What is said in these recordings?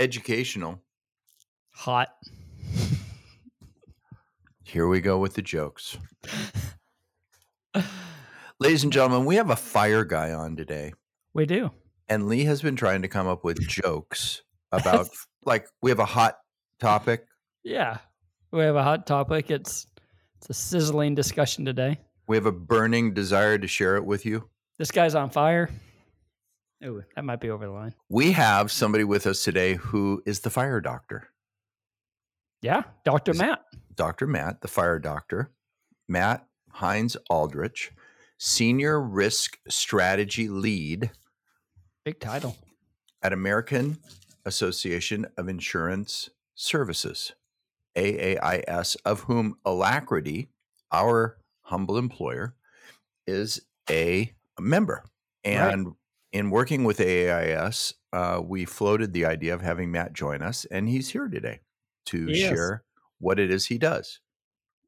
educational. Hot. Here we go with the jokes. Ladies and gentlemen, we have a fire guy on today. We do. And Lee has been trying to come up with jokes about, like, we have a hot topic. Yeah. We have a hot topic. It's it's a sizzling discussion today. We have a burning desire to share it with you. This guy's on fire. Oh, that might be over the line. We have somebody with us today who is the fire doctor. Yeah, Dr. Is- Matt. Dr. Matt, the fire doctor, Matt Hines Aldrich, senior risk strategy lead Big title. at American Association of Insurance Services, AAIS, of whom Alacrity, our humble employer, is a member. And in working with AAIS, uh, we floated the idea of having Matt join us, and he's here today to He is. share what it is he does.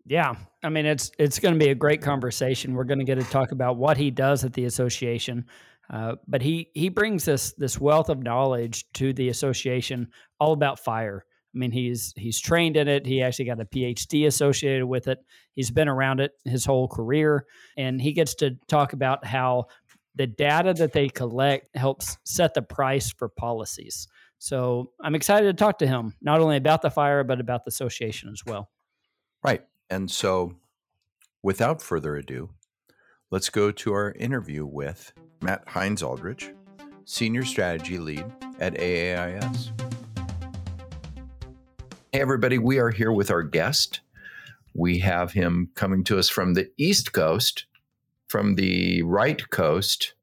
Yeah. I mean, it's it's going to be a great conversation. We're going to get to talk about what he does at the association. Uh, but he he brings this this wealth of knowledge to the association all about fire. I mean, he's he's trained in it. He actually got a PhD associated with it. He's been around it his whole career, and he gets to talk about how the data that they collect helps set the price for policies. So I'm excited to talk to him not only about the fire but about the association as well. Right. And so, without further ado, let's go to our interview with Matt Hinds-Aldrich, Senior Strategy Lead at AAIS. Hey, everybody, we are here with our guest. We have him coming to us from the East Coast, from the right coast.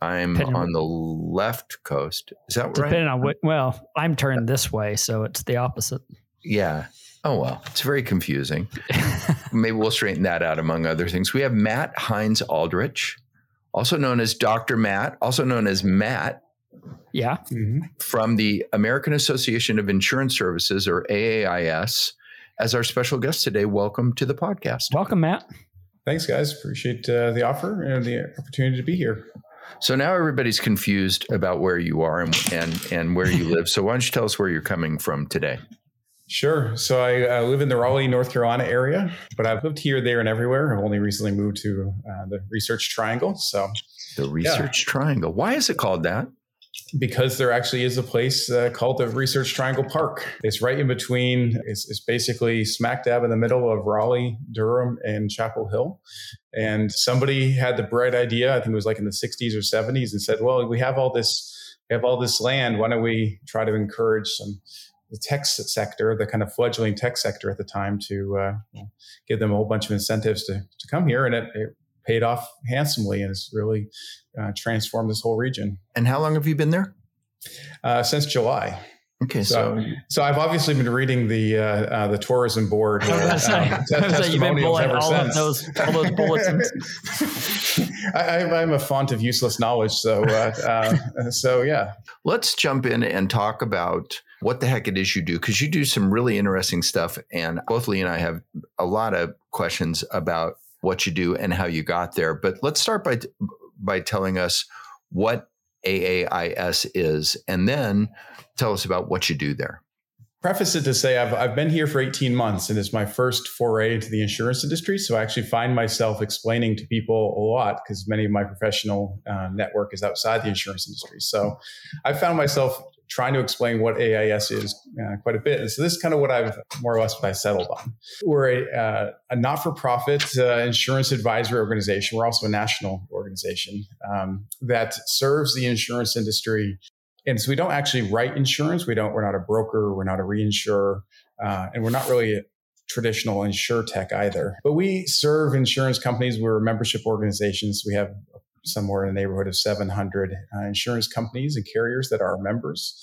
I'm Depending on- on the left coast. Is that right? Depending on what, well, I'm turned this way, so it's the opposite. Yeah. Oh, well, it's very confusing. Maybe we'll straighten that out among other things. We have Matt Hinds-Aldrich, also known as Dr. Matt, also known as Matt yeah. Mm-hmm. from the American Association of Insurance Services or AAIS as our special guest today. Welcome to the podcast. Welcome, Matt. Thanks, guys. Appreciate uh, the offer and the opportunity to be here. So now everybody's confused about where you are and and, and where you live. So why don't you tell us where you're coming from today? Sure. So I uh, live in the Raleigh, North Carolina area, but I've lived here, there, and everywhere. I've only recently moved to uh, the Research Triangle. So The Research Triangle. Why is it called that? Because there actually is a place uh, called the Research Triangle Park. It's right in between. It's, it's basically smack dab in the middle of Raleigh, Durham, and Chapel Hill. And somebody had the bright idea. I think it was like in the 60s or 70s, and said, "Well, we have all this, we have all this land. Why don't we try to encourage some?" The tech sector, the kind of fledgling tech sector at the time, to uh, give them a whole bunch of incentives to, to come here, and it, it paid off handsomely, and has really uh, transformed this whole region And how long have you been there? uh, since July. Okay, so, So, so I've obviously been reading the uh, uh, the tourism board. I was gonna say, um, I was gonna say, you've been testimonials pulling ever all of since. those all those bulletins. I, I- I'm a font of useless knowledge, so uh, uh, so yeah. let's jump in and talk about what the heck it is you do because you do some really interesting stuff and both lee and i have a lot of questions about what you do and how you got there but let's start by by telling us what aais is and then tell us about what you do there Preface it to say I've I've been here for 18 months, and it's my first foray into the insurance industry. So I actually find myself explaining to people a lot because many of my professional uh, network is outside the insurance industry. So I found myself trying to explain what AIS is uh, quite a bit. And so this is kind of what I've more or less what I settled on. We're a, uh, a not-for-profit uh, insurance advisory organization. We're also a national organization um, that serves the insurance industry. And so we don't actually write insurance. We don't. We're not a broker. We're not a reinsurer, uh, and we're not really a traditional insurtech either. But we serve insurance companies. We're membership organizations. We have somewhere in the neighborhood of 700 uh, insurance companies and carriers that are members.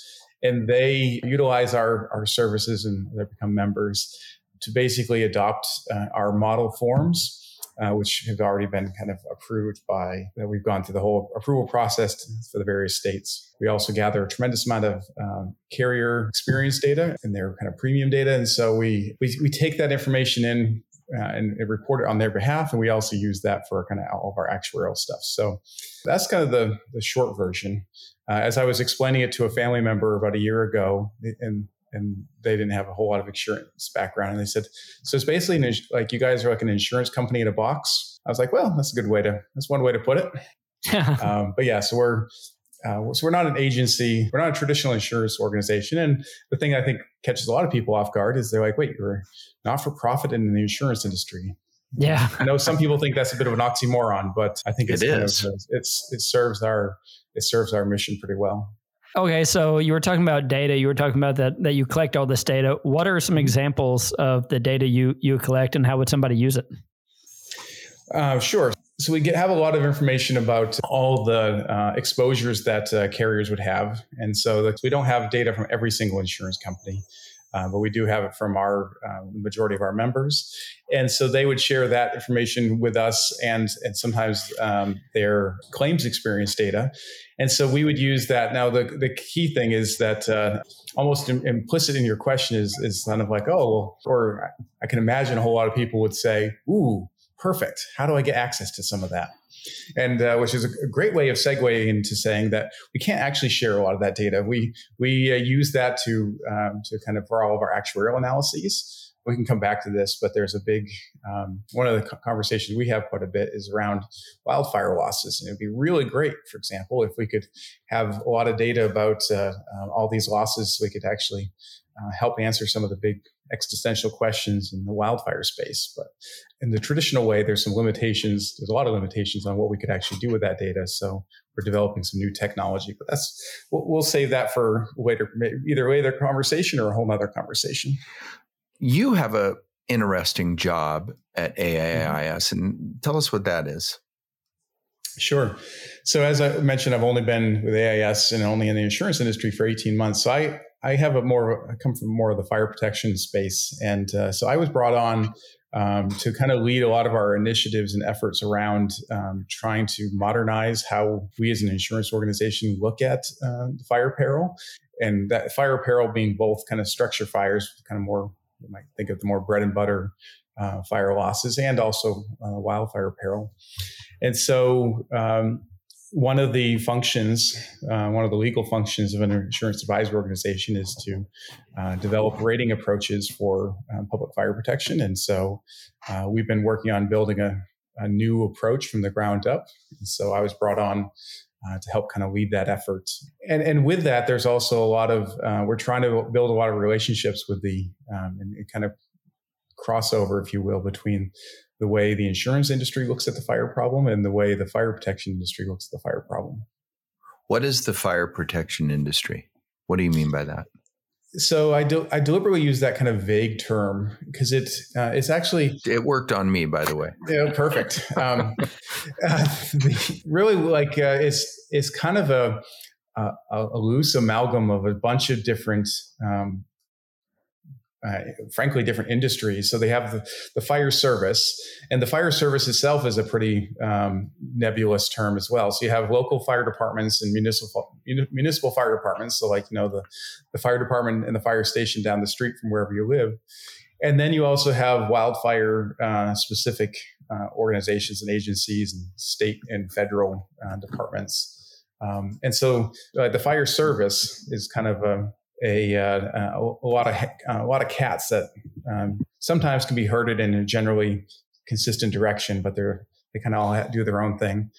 and they utilize our our services and they become members to basically adopt uh, our model forms. Uh, which have already been kind of approved by, that we've gone through the whole approval process for the various states. We also gather a tremendous amount of um, carrier experience data and their kind of premium data. And so we, we, we take that information in uh, and, and, report it on their behalf. And we also use that for kind of all of our actuarial stuff. So that's kind of the, the short version. Uh, as I was explaining it to a family member about a year ago, and and they didn't have a whole lot of insurance background, and they said, "So it's basically an, like you guys are like an insurance company in a box." I was like, "Well, that's a good way to that's one way to put it." um, but yeah, so we're uh, so we're not an agency, we're not a traditional insurance organization. And the thing I think catches a lot of people off guard is they're like, wait, you're not for profit in the insurance industry. Yeah. I know some people think that's a bit of an oxymoron, but I think it's it is. Kind of, it's it serves our it serves our mission pretty well. Okay, so you were talking about data. You were talking about that that you collect all this data. What are some examples of the data you you collect, and how would somebody use it? Uh, sure. So we get, have a lot of information about all the uh, exposures that uh, carriers would have, and so we don't have data from every single insurance company, uh, but we do have it from our uh, majority of our members, and so they would share that information with us, and and sometimes um, their claims experience data, and so we would use that. Now the the key thing is that uh, almost implicit in your question is is kind of like oh well, or I can imagine a whole lot of people would say ooh perfect. How do I get access to some of that? And uh, which is a great way of segueing into saying that we can't actually share a lot of that data. We we uh, use that to um, to kind of for all of our actuarial analyses. We can come back to this, but there's a big um, one of the conversations we have quite a bit is around wildfire losses, and it'd be really great, for example, if we could have a lot of data about uh, uh all these losses, so we could actually uh, help answer some of the big existential questions in the wildfire space. But in the traditional way, there's some limitations. There's a lot of limitations on what we could actually do with that data. So we're developing some new technology, but that's we'll, we'll save that for later, either later conversation or a whole other conversation. You have a interesting job at AAIS, mm-hmm. and tell us what that is. Sure. So as I mentioned, I've only been with AIS and only in the insurance industry for 18 months. So I I have a more I come from more of the fire protection space, and uh, so I was brought on um, to kind of lead a lot of our initiatives and efforts around um, trying to modernize how we as an insurance organization look at uh, fire peril, and that fire peril being both kind of structure fires, kind of more you might think of the more bread and butter uh, fire losses, and also uh, wildfire peril. And so um, one of the functions, uh, one of the legal functions of an insurance advisory organization is to uh, develop rating approaches for uh, public fire protection. And so uh, we've been working on building a, a, new approach from the ground up. And so I was brought on uh, to help kind of lead that effort. And, and with that, there's also a lot of, uh, we're trying to build a lot of relationships with the, um, and kind of crossover, if you will, between the way the insurance industry looks at the fire problem and the way the fire protection industry looks at the fire problem. What is the fire protection industry? What do you mean by that? So I, do, I deliberately use that kind of vague term because it uh, it's actually it worked on me by the way. Yeah, perfect. um, uh, the, really, like uh, it's it's kind of a, a, a loose amalgam of a bunch of different um, uh, frankly different industries. So they have the, the, fire service, and the fire service itself is a pretty um, nebulous term as well. So you have local fire departments and municipal municipal fire departments. So like you know the the fire department and the fire station down the street from wherever you live, and then you also have wildfire uh, specific uh, organizations and agencies and state and federal uh, departments. Um, and so uh, the fire service is kind of a a, uh, a, lot of a lot of cats that um, sometimes can be herded in a generally consistent direction, but they're they kind of all do their own thing.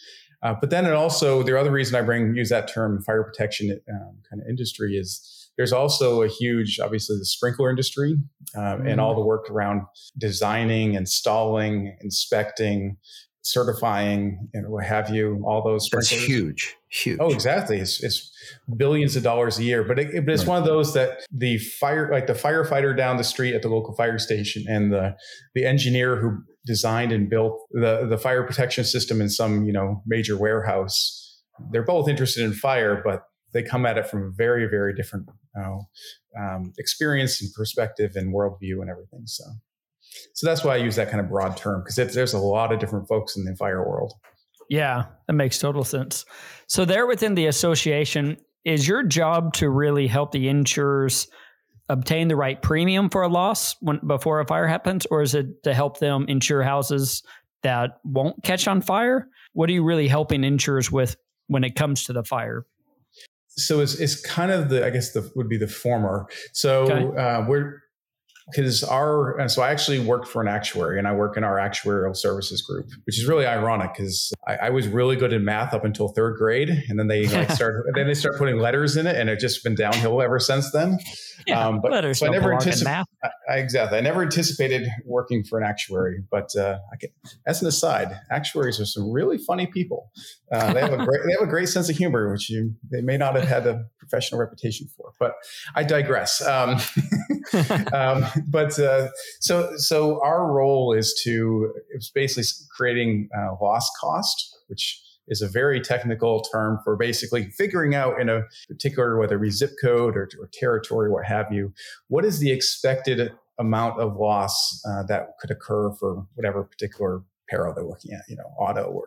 Uh, but then it also the other reason I bring use that term fire protection um, kind of industry is there's also a huge obviously the sprinkler industry um, mm-hmm. and all the work around designing, installing, inspecting, certifying and what have you, all those. That's huge, huge. Oh, exactly. It's, it's billions of dollars a year, but, it, but it's right. one of those that the fire, like the firefighter down the street at the local fire station and the, the engineer who designed and built the, the fire protection system in some, you know, major warehouse, they're both interested in fire, but they come at it from a very, very different um, experience and perspective and worldview and everything. So, so that's why I use that kind of broad term because there's a lot of different folks in the fire world. Yeah, that makes total sense. So, there within the association, is your job to really help the insurers obtain the right premium for a loss when before a fire happens, or is it to help them insure houses that won't catch on fire? What are you really helping insurers with when it comes to the fire? So it's, it's kind of the I guess the would be the former. So okay. uh, we're because our and so I actually worked for an actuary and I work in our actuarial services group, which is really ironic because I, I, was really good in math up until third grade, and then they like start then they start putting letters in it, and it's just been downhill ever since then. Yeah, um, but letters so I never anticipated exactly. I never anticipated working for an actuary, but uh, can, as an aside, actuaries are some really funny people. Uh, they have a great they have a great sense of humor, which you they may not have had a professional reputation for. But I digress. Um, um, but uh, so so our role is to it's basically creating uh, loss cost, which is a very technical term for basically figuring out in a particular whether it be zip code or, or territory, what have you, what is the expected amount of loss uh, that could occur for whatever particular peril they're looking at, you know, auto or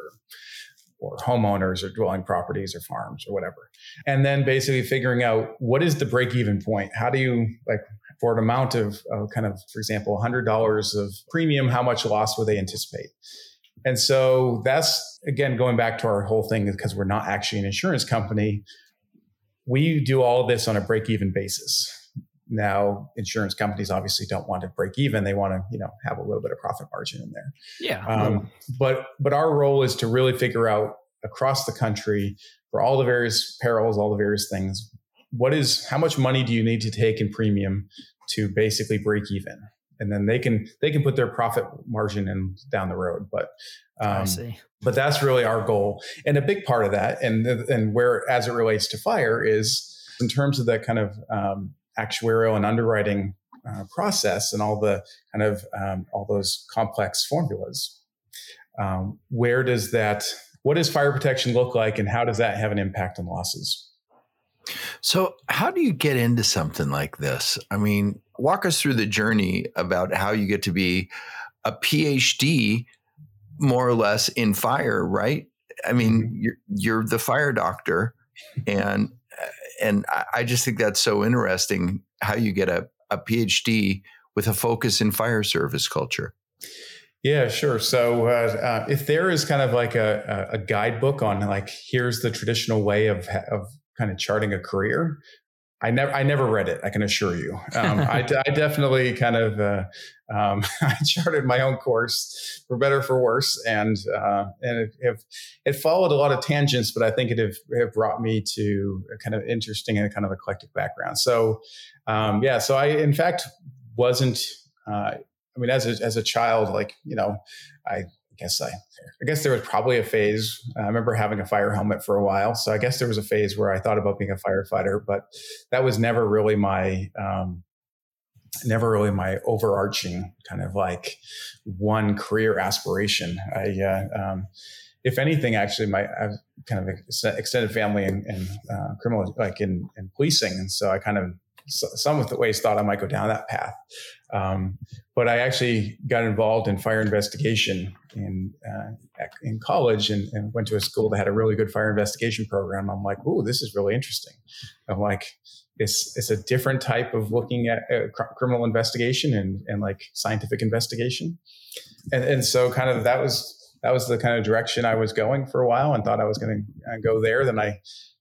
or homeowners or dwelling properties or farms or whatever. And then basically figuring out what is the break even point? How do you like for an amount of uh, kind of, for example, $100 of premium, how much loss would they anticipate? And so that's again going back to our whole thing because we're not actually an insurance company. We do all of this on a break even basis. Now, insurance companies obviously don't want to break even; they want to, you know, have a little bit of profit margin in there. Yeah. Um, but but our role is to really figure out across the country for all the various perils, all the various things, what is how much money do you need to take in premium to basically break even? And then they can they can put their profit margin in down the road but um, but that's really our goal. And a big part of that and and where as it relates to fire is in terms of that kind of um, actuarial and underwriting uh, process and all the kind of um, all those complex formulas um, where does that what does fire protection look like and how does that have an impact on losses so, how do you get into something like this? I mean, walk us through the journey about how you get to be a PhD, more or less, in fire, right? I mean, mm-hmm. you're you're the fire doctor, and and I just think that's so interesting how you get a, a PhD with a focus in fire service culture. Yeah, sure. So uh, uh, if there is kind of like a, a guidebook on like here's the traditional way of of kind of charting a career. I never, I never read it. I can assure you. Um, I, I, definitely kind of, uh, um, I charted my own course for better for worse, and uh, and it, it, it, followed a lot of tangents, but I think it have, have brought me to a kind of interesting and kind of eclectic background. So, um, yeah, so I in fact wasn't. Uh, I mean, as a, as a child, like you know, I guess I, I guess there was probably a phase. I remember having a fire helmet for a while, so I guess there was a phase where I thought about being a firefighter, but that was never really my, um, never really my overarching kind of like one career aspiration. I, uh, um, if anything, actually, my I've kind of extended family in uh, criminal, like in, in policing, and so I kind of some of the ways thought I might go down that path. Um, but I actually got involved in fire investigation in uh, in college and, and, went to a school that had a really good fire investigation program. I'm like, "Ooh, this is really interesting." I'm like, "It's it's a different type of looking at uh, cr- criminal investigation and and like scientific investigation," and and so kind of that was that was the kind of direction I was going for a while and thought I was going to uh, go there. Then I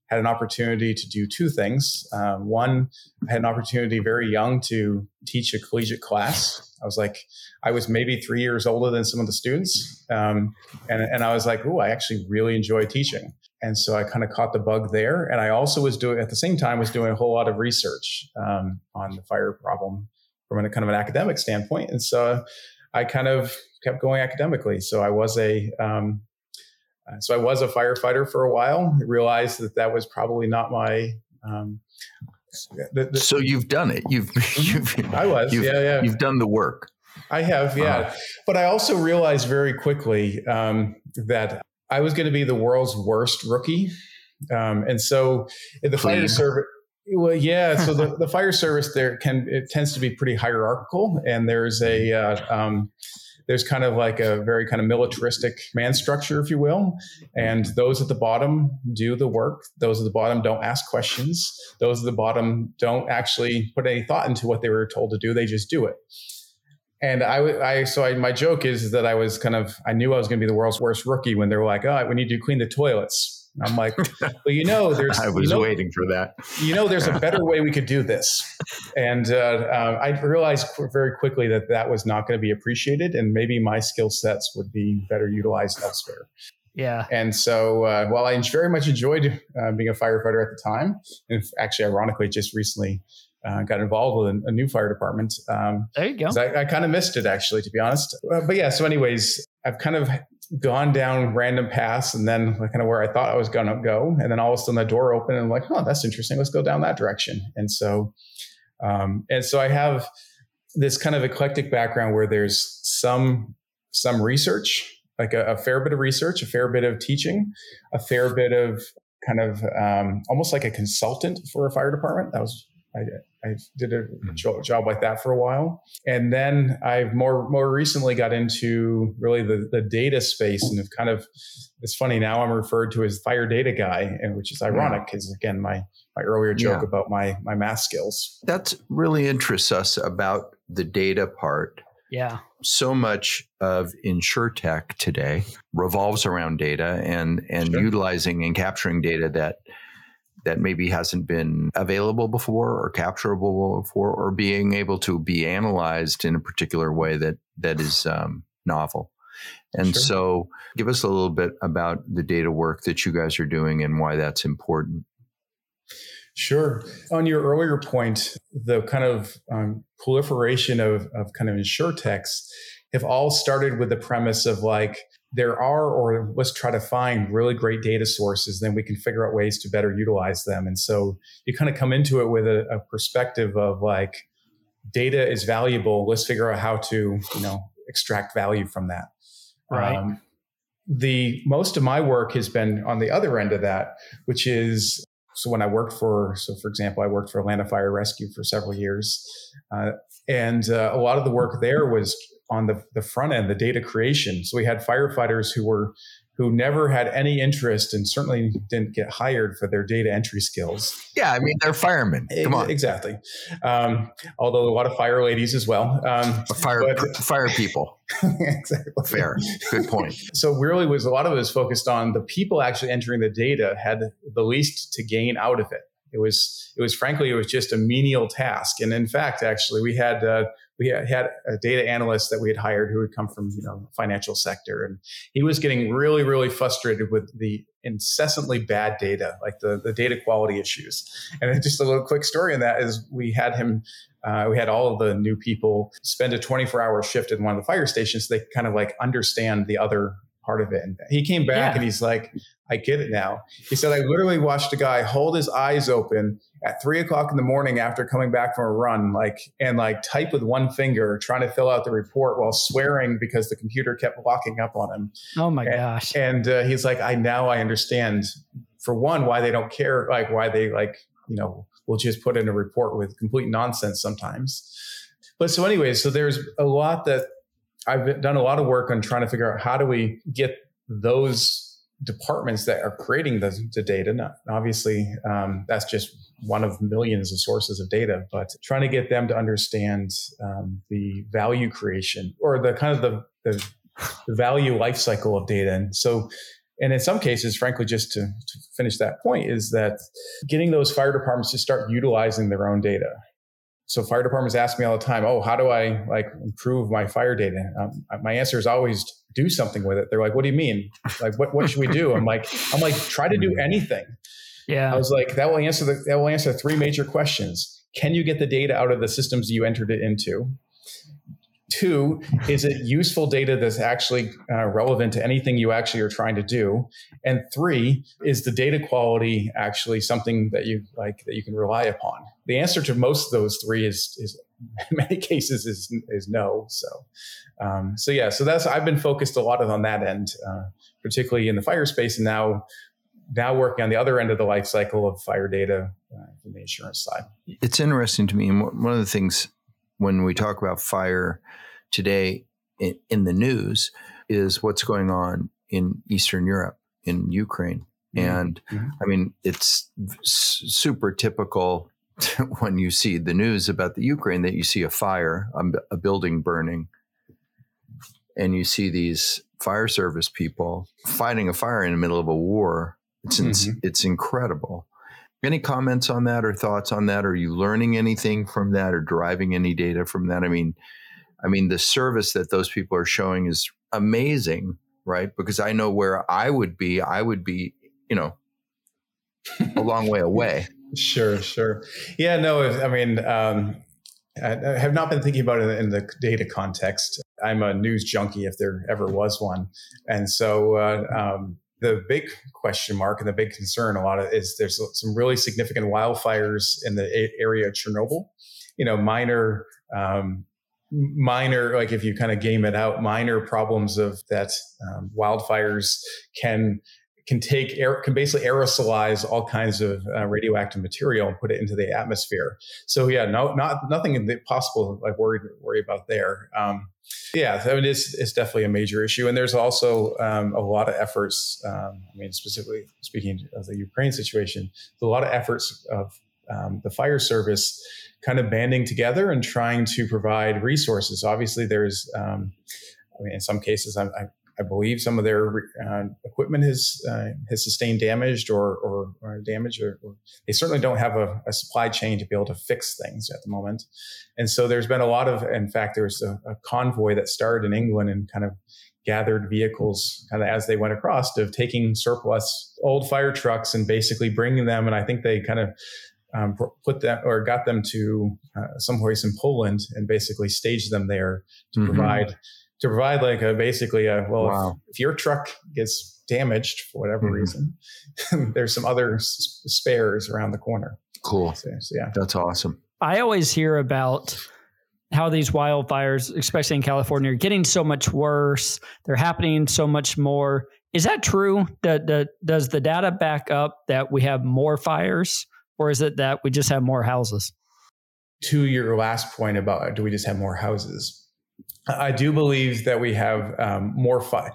had an opportunity to do two things. Um, one, I had an opportunity very young to teach a collegiate class. I was like, I was maybe three years older than some of the students. Um, and, and I was like, oh, I actually really enjoy teaching. And so I kind of caught the bug there. And I also was doing, at the same time, was doing a whole lot of research um, on the fire problem from a kind of an academic standpoint. And so I kind of kept going academically. So I was a, um, uh, so I was a firefighter for a while. I realized that that was probably not my. Um, the, the, so you've done it. You've, mm-hmm. you've I was. You've, yeah, yeah. You've done the work. I have, yeah. Uh, but I also realized very quickly um, that I was going to be the world's worst rookie Um, and so the Clean. fire service, well, yeah. So the, the fire service there can it tends to be pretty hierarchical, and there's a uh, um, there's kind of like a very kind of militaristic man structure, if you will. And those at the bottom do the work. Those at the bottom don't ask questions. Those at the bottom don't actually put any thought into what they were told to do. They just do it. And I, I so I, my joke is that I was kind of, I knew I was going to be the world's worst rookie when they were like, oh, we need to clean the toilets I'm like, well, you know, there's. I was you know, waiting for that. You know, there's a better way we could do this, and uh, uh, I realized very quickly that that was not going to be appreciated, and maybe my skill sets would be better utilized elsewhere. Yeah. And so, uh, while I very much enjoyed uh, being a firefighter at the time, and actually, ironically, just recently uh, got involved with a, a new fire department. Um, there you go. I, I kind of missed it actually, to be honest. Uh, but yeah, so anyways, I've kind of gone down random paths and then kind of where I thought I was going to go. And then all of a sudden the door opened and I'm like, oh, that's interesting. Let's go down that direction. And so, um, and so I have this kind of eclectic background where there's some, some research, like a, a fair bit of research, a fair bit of teaching, a fair bit of kind of um, almost like a consultant for a fire department. That was I, I did a mm-hmm. job like that for a while, and then I've more more recently got into really the the data space, and have kind of it's funny now I'm referred to as fire data guy, and which is ironic because again my my earlier joke yeah. about my my math skills. That really interests us about the data part. Yeah. So much of InsurTech today revolves around data and and sure. utilizing and capturing data that that maybe hasn't been available before or capturable before or being able to be analyzed in a particular way that that is um, novel and sure. so give us a little bit about the data work that you guys are doing and why that's important Sure. On your earlier point, the kind of um, proliferation of, of kind of insurtechs have all started with the premise of like, there are, or let's try to find really great data sources, then we can figure out ways to better utilize them. And so you kind of come into it with a, a perspective of like, data is valuable. Let's figure out how to, you know, extract value from that. Right. Um, the most of my work has been on the other end of that, which is so when I worked for, so for example, I worked for Atlanta Fire Rescue for several years, uh, and uh, a lot of the work there was on the, the front end, the data creation. So we had firefighters who were who never had any interest and certainly didn't get hired for their data entry skills. Yeah, I mean they're firemen. Come on, exactly. Um, although a lot of fire ladies as well. Um, fire but, fire people. exactly. Fair. Good point. so really, was a lot of it was focused on the people actually entering the data had the least to gain out of it. It was it was frankly it was just a menial task, and in fact, actually, we had uh, we had a data analyst that we had hired who had come from you know financial sector and he was getting really really frustrated with the incessantly bad data like the, the data quality issues and just a little quick story on that is we had him uh, we had all of the new people spend a 24 hour shift in one of the fire stations so they kind of like understand the other part of it and he came back yeah. and he's like I get it now. He said, I literally watched a guy hold his eyes open at three o'clock in the morning after coming back from a run, like, and like type with one finger, trying to fill out the report while swearing because the computer kept locking up on him. Oh my and, gosh. And uh, he's like, I now I understand for one, why they don't care, like, why they like, you know, will just put in a report with complete nonsense sometimes. But so, anyway, so there's a lot that I've done a lot of work on trying to figure out how do we get those departments that are creating the, the data. Not, obviously, um, that's just one of millions of sources of data, but trying to get them to understand um, the value creation or the kind of the, the, the value life cycle of data. And so, and in some cases, frankly, just to, to finish that point, is that getting those fire departments to start utilizing their own data so fire departments ask me all the time, "Oh, how do I like improve my fire data?" Um, my answer is always do something with it. They're like, "What do you mean? Like, what what should we do?" I'm like, "I'm like, try to do anything." Yeah. I was like, that will answer the that will answer three major questions. Can you get the data out of the systems you entered it into? Two, is it useful data that's actually uh, relevant to anything you actually are trying to do? And three, is the data quality actually something that you like that you can rely upon? The answer to most of those three is, is in many cases is is no. So, um, so yeah, so that's I've been focused a lot on that end, uh, particularly in the fire space, and now now working on the other end of the life cycle of fire data uh, from the insurance side. It's interesting to me. And one of the things when we talk about fire today in, in the news is what's going on in Eastern Europe, in Ukraine. Mm-hmm. And mm-hmm. I mean, it's super typical when you see the news about the Ukraine that you see a fire, a, a building burning, and you see these fire service people fighting a fire in the middle of a war. It's mm-hmm. it's incredible. Any comments on that or thoughts on that? Are you learning anything from that or deriving any data from that? I mean, I mean, the service that those people are showing is amazing, right? Because I know where I would be. I would be, you know, a long way away. Sure, sure. Yeah, no, I mean, um, I have not been thinking about it in the data context. I'm a news junkie if there ever was one. And so uh, um, the big question mark and the big concern a lot of is there's some really significant wildfires in the area of Chernobyl. You know, minor, um, minor, like if you kind of game it out, minor problems of that um, wildfires can can take air, can basically aerosolize all kinds of uh, radioactive material and put it into the atmosphere. So yeah, no, not nothing possible like worry worry about there. Um, yeah, I mean it's it's definitely a major issue, and there's also um, a lot of efforts. Um, I mean, specifically speaking of the Ukraine situation, a lot of efforts of um, the fire service kind of banding together and trying to provide resources. Obviously, there's um, I mean, in some cases, I, I, I believe some of their uh, equipment has uh, has sustained damage or or, or damage, or, or, they certainly don't have a, a, supply chain to be able to fix things at the moment. And so there's been a lot of, in fact, there was a, a convoy that started in England and kind of gathered vehicles kind of as they went across of taking surplus old fire trucks and basically bringing them. And I think they kind of um, put that or got them to uh, some place in Poland and basically staged them there to mm-hmm. provide to provide like a basically a well wow. if, if, your truck gets damaged for whatever mm-hmm. reason there's some other s- spares around the corner. Cool. So, so, yeah. That's awesome. I always hear about how these wildfires especially in california are getting so much worse. They're happening so much more. Is that true? That, that does the data back up that we have more fires or is it that we just have more houses? To your last point about do we just have more houses I do believe that we have um, more fun.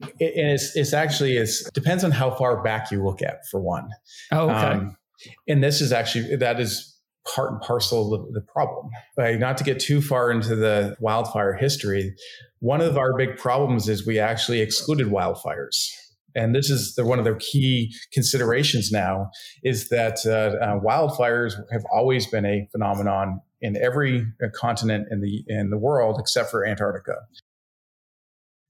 and it's, it's actually it's depends on how far back you look at for one. Oh, okay. Um, and this is actually that is part and parcel of the problem. Like, not to get too far into the wildfire history, one of our big problems is we actually excluded wildfires. And this is the, one of the key considerations now is that uh, uh, wildfires have always been a phenomenon in every continent in the in the world except for Antarctica.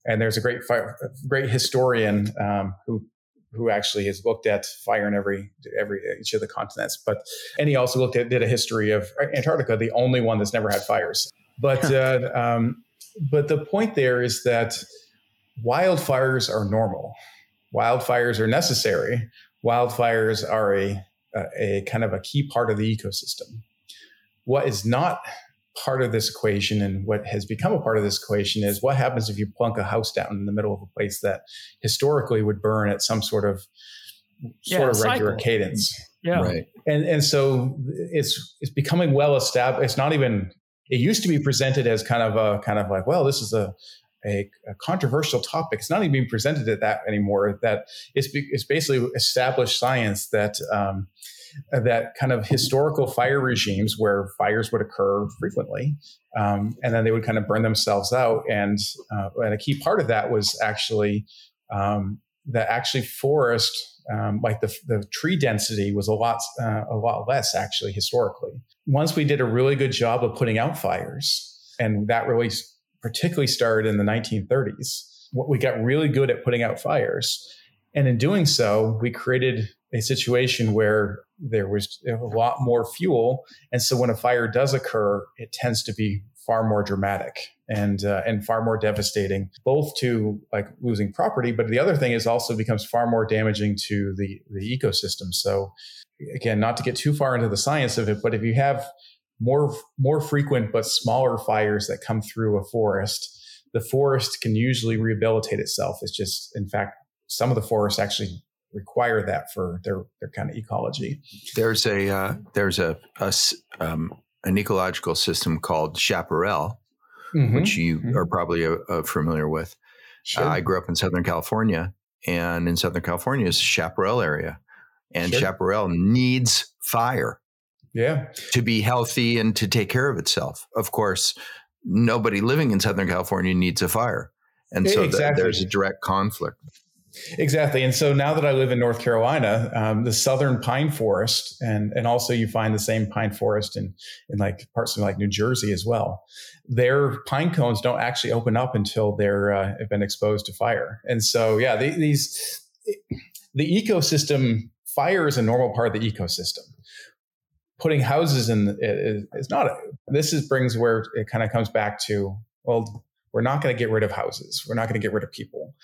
And there's a great fire, great historian um, who who actually has looked at fire in every every each of the continents. But and he also looked at did a history of Antarctica, the only one that's never had fires. But uh, um, but the point there is that wildfires are normal. Wildfires are necessary. Wildfires are a, a kind of a key part of the ecosystem. What is not part of this equation and what has become a part of this equation is what happens if you plunk a house down in the middle of a place that historically would burn at some sort of sort yeah, of regular cycle. cadence. Yeah. Right. And and so it's it's becoming well established. It's not even it used to be presented as kind of a kind of like, well, this is a a, a controversial topic. It's not even being presented at that anymore. That it's, it's basically established science that um, that kind of historical fire regimes where fires would occur frequently, um, and then they would kind of burn themselves out. And uh, and a key part of that was actually um, that actually forest, um, like the the tree density was a lot uh, a lot less actually historically. Once we did a really good job of putting out fires, and that really particularly started in the 1930s. what We got really good at putting out fires. And in doing so, we created a situation where there was a lot more fuel. And so when a fire does occur, it tends to be far more dramatic and uh, and far more devastating, both to like losing property, but the other thing is also becomes far more damaging to the the ecosystem. So again, not to get too far into the science of it, but if you have more more frequent but smaller fires that come through a forest, the forest can usually rehabilitate itself. It's just, in fact, some of the forests actually require that for their their kind of ecology. There's a uh, there's a, a um, an ecological system called Chaparral, mm-hmm. which you mm-hmm. are probably uh, uh, familiar with. Sure. Uh, I grew up in Southern California, and in Southern California is Chaparral area, and sure. Chaparral needs fire. Yeah. To be healthy and to take care of itself. Of course, nobody living in Southern California needs a fire. And so exactly. there's a direct conflict. Exactly. And so now that I live in North Carolina, um, the southern pine forest, and, and also you find the same pine forest in, in like parts of like New Jersey as well. Their pine cones don't actually open up until they're uh, have been exposed to fire. And so, yeah, these the ecosystem fire is a normal part of the ecosystem putting houses in is, not. A, this is brings where it kind of comes back to well, we're not going to get rid of houses. We're not going to get rid of people.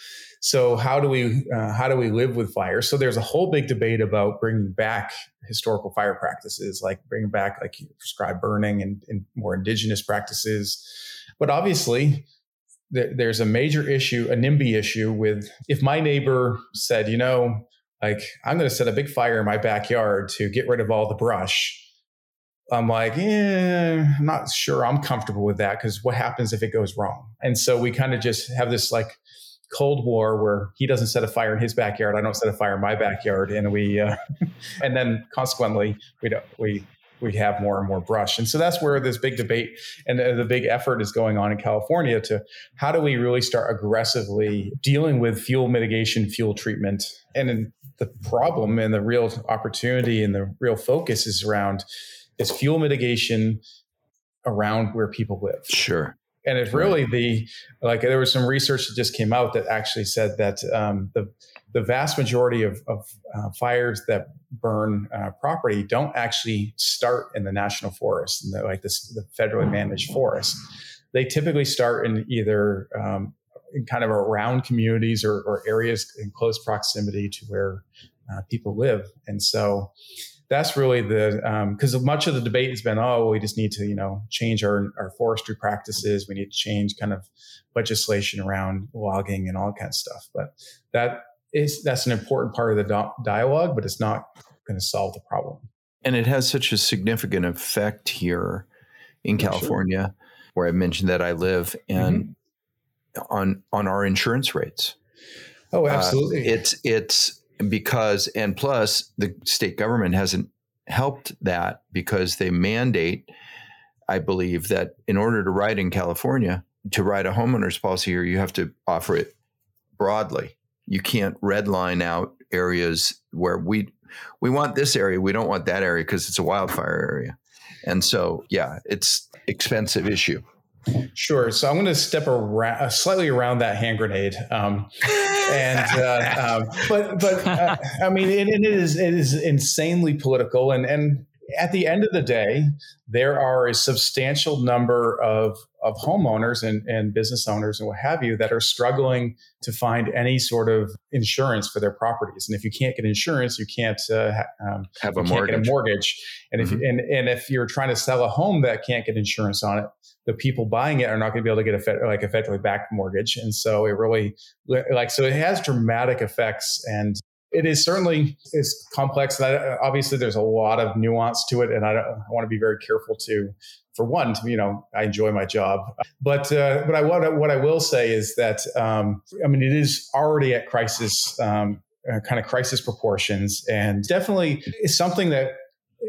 So how do we uh, how do we live with fire? So there's a whole big debate about bringing back historical fire practices, like bringing back like prescribed burning and, and more indigenous practices. But obviously, there's a major issue, a NIMBY issue with if my neighbor said, you know, like I'm going to set a big fire in my backyard to get rid of all the brush I'm like, yeah, I'm not sure I'm comfortable with that because what happens if it goes wrong? And so we kind of just have this like Cold War where he doesn't set a fire in his backyard, I don't set a fire in my backyard, and we, uh, and then consequently we don't we we have more and more brush, and so that's where this big debate and the big effort is going on in California to how do we really start aggressively dealing with fuel mitigation, fuel treatment, and the problem and the real opportunity and the real focus is around is fuel mitigation around where people live. Sure. And it's really the like there was some research that just came out that actually said that um, the the vast majority of, of uh, fires that burn uh, property don't actually start in the national forest, and like this, the federally managed forest. They typically start in either um, in kind of around communities or, or, areas in close proximity to where uh, people live, and so that's really the because um, much of the debate has been oh we just need to you know change our, our forestry practices. We need to change kind of legislation around logging and all kinds of stuff. But that is that's an important part of the dialogue but it's not going to solve the problem. And it has such a significant effect here in california sure. where i mentioned that i live and mm-hmm. on on our insurance rates. Oh absolutely. uh, it's it's because and plus the state government hasn't helped that because they mandate i believe that in order to write in california to write a homeowner's policy here you have to offer it broadly. You can't redline out areas where we we want this area we don't want that area because it's a wildfire area. And so yeah it's expensive issue Sure. So I'm going to step around uh, slightly around that hand grenade, um, and uh, um, but but uh, I mean it, it is it is insanely political, and and at the end of the day, there are a substantial number of of homeowners and, and business owners and what have you that are struggling to find any sort of insurance for their properties. And if you can't get insurance, you can't uh, um, have a mortgage. a mortgage. And mm-hmm. if and and if you're trying to sell a home that can't get insurance on it, the people buying it are not going to be able to get a fed, like a federally backed mortgage. And so it really like so it has dramatic effects and it is certainly is complex. And I, obviously, there's a lot of nuance to it, and I, I, want to be very careful to, for one, to, you know, I enjoy my job, but uh, but I what what I will say is that um, I mean it is already at crisis. Um, uh, kind of crisis proportions and definitely is something that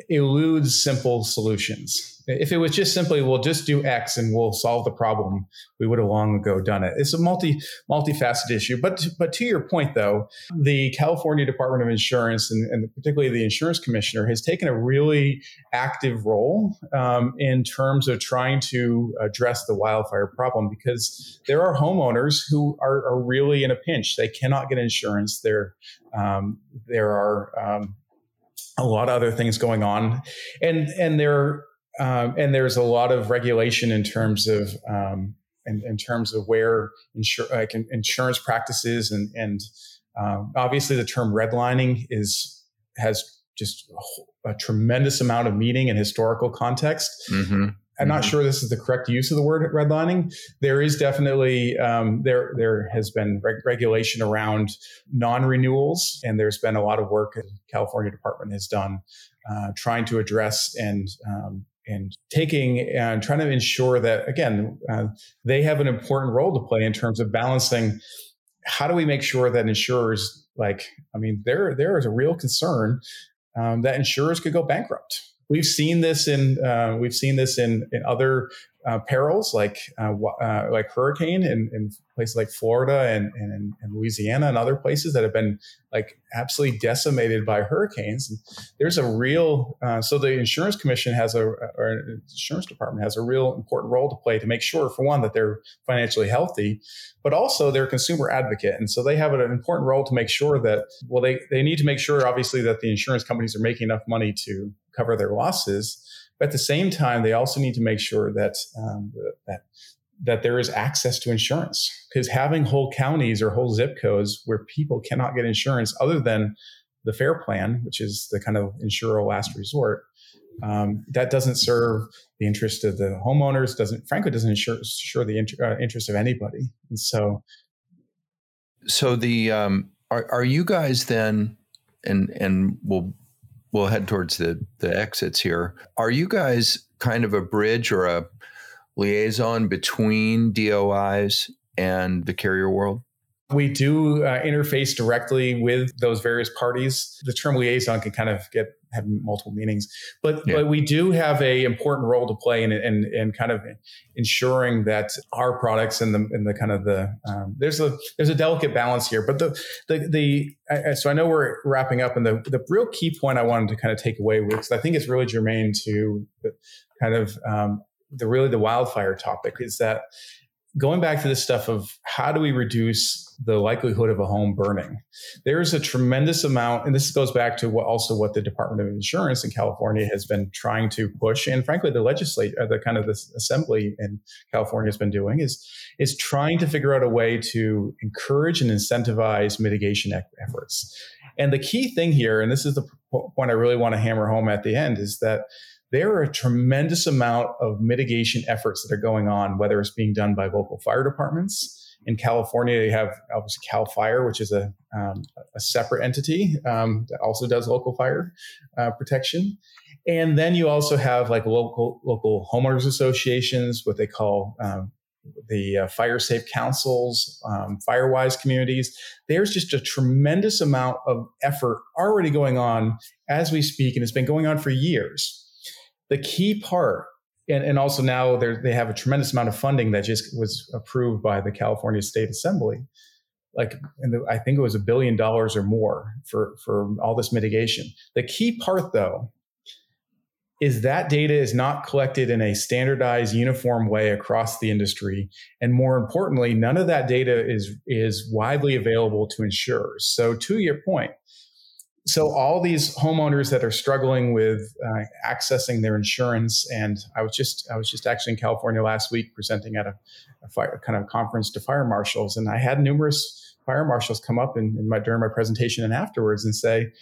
eludes simple solutions if it was just simply, we'll just do X and we'll solve the problem, we would have long ago done it. It's a multi multifaceted issue. But but to your point, though, the California Department of Insurance and, and particularly the insurance commissioner has taken a really active role um, in terms of trying to address the wildfire problem because there are homeowners who are, are really in a pinch. They cannot get insurance. There um, there are um, a lot of other things going on, and and there um, and there's a lot of regulation in terms of um, in, in, terms of where insur- like insurance practices and and um, obviously the term redlining is has just a, a, tremendous amount of meaning and historical context. Mm-hmm. I'm not mm-hmm. sure this is the correct use of the word redlining. There is definitely um, there there has been reg- regulation around non-renewals, and there's been a lot of work the California Department has done uh, trying to address and um, and taking and trying to ensure that again uh, they have an important role to play in terms of balancing. How do we make sure that insurers like I mean there there is a real concern um, that insurers could go bankrupt We've seen this in uh, we've seen this in in other uh, perils like uh, uh, like hurricane in, in, places like Florida and, and, and, Louisiana and other places that have been like absolutely decimated by hurricanes. And there's a real uh, so the insurance commission has a or insurance department has a real important role to play to make sure for one that they're financially healthy, but also they're a consumer advocate, and so they have an important role to make sure that well they they need to make sure obviously that the insurance companies are making enough money to cover their losses but at the same time, they also need to make sure that um, that that there is access to insurance because having whole counties or whole zip codes where people cannot get insurance other than the fair plan, which is the kind of insurer last resort, um, that doesn't serve the interest of the homeowners. Doesn't frankly doesn't ensure, the inter, uh, interest of anybody. And so, so the um, are are you guys then? And and we'll we'll head towards the the exits here. Are you guys kind of a bridge or a liaison between DOIs and the carrier world? We do uh, interface directly with those various parties. The term liaison can kind of get have multiple meanings, but yeah. but we do have a important role to play in in, in kind of ensuring that our products and the and the kind of the um, there's a there's a delicate balance here. But the the the I, so I know we're wrapping up, and the the real key point I wanted to kind of take away with because I think it's really germane to the kind of um, the really the wildfire topic is that going back to this stuff of how do we reduce the likelihood of a home burning? There is a tremendous amount and this goes back to what also what the department of insurance in california has been trying to push and frankly the legislature uh, the kind of the assembly in california has been doing is is trying to figure out a way to encourage and incentivize mitigation efforts. And the key thing here and this is the point i really want to hammer home at the end is that there are a tremendous amount of mitigation efforts that are going on, whether it's being done by local fire departments. In California, you have obviously Cal Fire, which is a, um, a separate entity um, that also does local fire uh, protection. And then you also have like local local homeowners associations, what they call um, the uh, fire safe councils, um, firewise communities. There's just a tremendous amount of effort already going on as we speak, and it's been going on for years the key part and, and also now they have a tremendous amount of funding that just was approved by the California State Assembly. Like, the, I think it was a billion dollars or more for, for all this mitigation. The key part, though, is that data is not collected in a standardized, uniform way across the industry, and more importantly, none of that data is is widely available to insurers. So, to your point, so all these homeowners that are struggling with uh, accessing their insurance and i was just i was just actually in california last week presenting at a, a fire, kind of conference to fire marshals and i had numerous fire marshals come up in, in my during my presentation and afterwards and say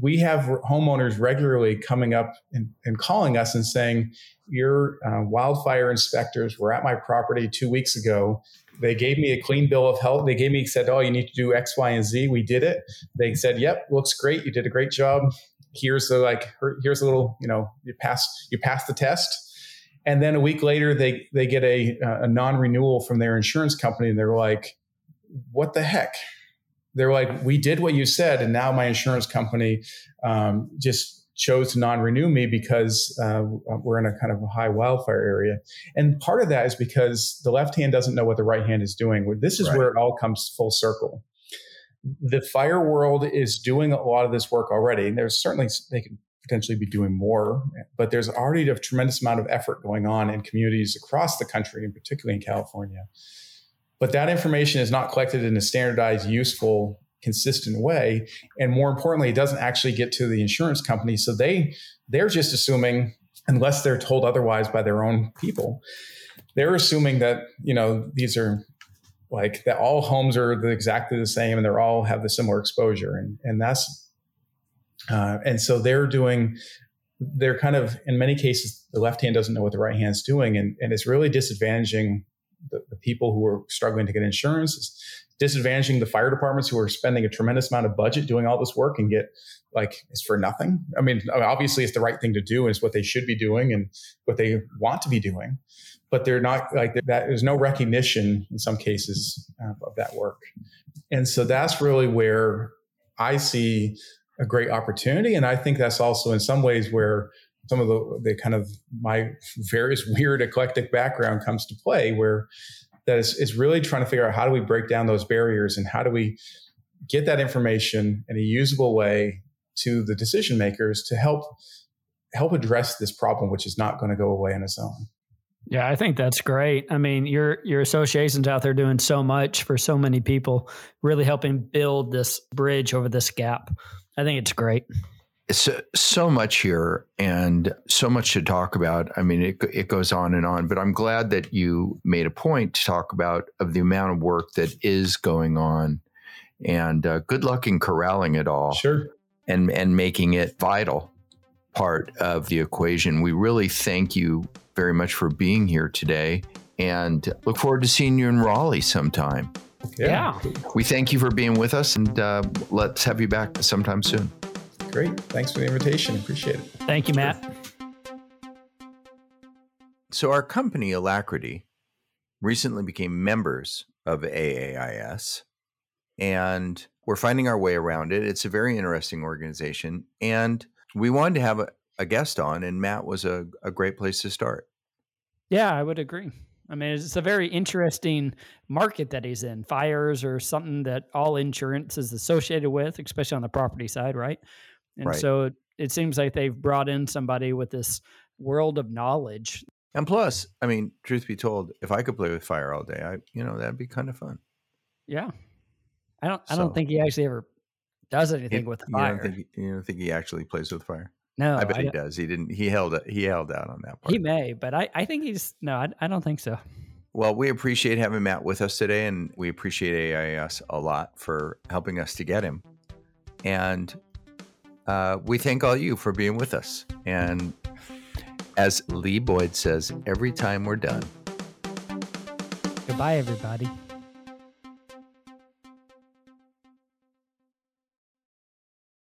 we have homeowners regularly coming up and, and calling us and saying your uh, wildfire inspectors were at my property two weeks ago they gave me a clean bill of health. They gave me said, "Oh, you need to do X, Y, and Z." We did it. They said, "Yep, looks great. You did a great job. Here's the like. Here's a little. You know, you passed. You passed the test." And then a week later, they they get a, a non renewal from their insurance company, and they're like, "What the heck?" They're like, "We did what you said, and now my insurance company um, just chose to non-renew me because uh, we're in a kind of a high wildfire area. And part of that is because the left hand doesn't know what the right hand is doing. This is right. where it all comes full circle. The fire world is doing a lot of this work already. And there's certainly they can potentially be doing more, but there's already a tremendous amount of effort going on in communities across the country, and particularly in California. But that information is not collected in a standardized, useful consistent way. And more importantly it doesn't actually get to the insurance company. So they they're just assuming unless they're told otherwise by their own people they're assuming that you know these are like that all homes are exactly the same and they're all have the similar exposure. And and that's uh, and so they're doing they're kind of in many cases the left hand doesn't know what the right hand's doing. And, and it's really disadvantaging the, the people who are struggling to get insurance. it's disadvantaging the fire departments who are spending a tremendous amount of budget doing all this work and get like it's for nothing i mean obviously it's the right thing to do and it's what they should be doing and what they want to be doing but they're not like that there's no recognition in some cases uh, of that work and so that's really where i see a great opportunity. And I think that's also in some ways where some of the, the kind of my various weird eclectic background comes to play, where that is, is really trying to figure out how do we break down those barriers and how do we get that information in a usable way to the decision makers to help help address this problem, which is not going to go away on its own. Yeah, I think that's great. I mean, your your association's out there doing so much for so many people, really helping build this bridge over this gap. I think it's great. So, so much here and so much to talk about. I mean, it, it goes on and on, but I'm glad that you made a point to talk about of the amount of work that is going on and uh, good luck in corralling it all. Sure. And, and making it vital part of the equation. We really thank you very much for being here today and look forward to seeing you in Raleigh sometime. Yeah. yeah. We thank you for being with us and uh, let's have you back sometime soon. Great. Thanks for the invitation. Appreciate it. Thank you, Matt. So, our company, Alacrity, recently became members of AAIS and we're finding our way around it. It's a very interesting organization. And we wanted to have a, a guest on, and Matt was a, a great place to start. Yeah, I would agree. I mean, it's a very interesting market that he's in. Fires are something that all insurance is associated with, especially on the property side, right? And right. so it, it seems like they've brought in somebody with this world of knowledge. And plus, I mean, truth be told, if I could play with fire all day, I, you know, that'd be kind of fun. Yeah, I don't, I so, don't think he actually ever does anything it, with fire. You don't, think, you don't think he actually plays with fire? No, I bet I he does. He didn't. He held. He held out on that part. He may, but I, I think he's no. I, I don't think so. Well, we appreciate having Matt with us today, and we appreciate AAIS a lot for helping us to get him. And uh, we thank all you for being with us. And as Lee Boyd says, every time we're done. Goodbye, everybody.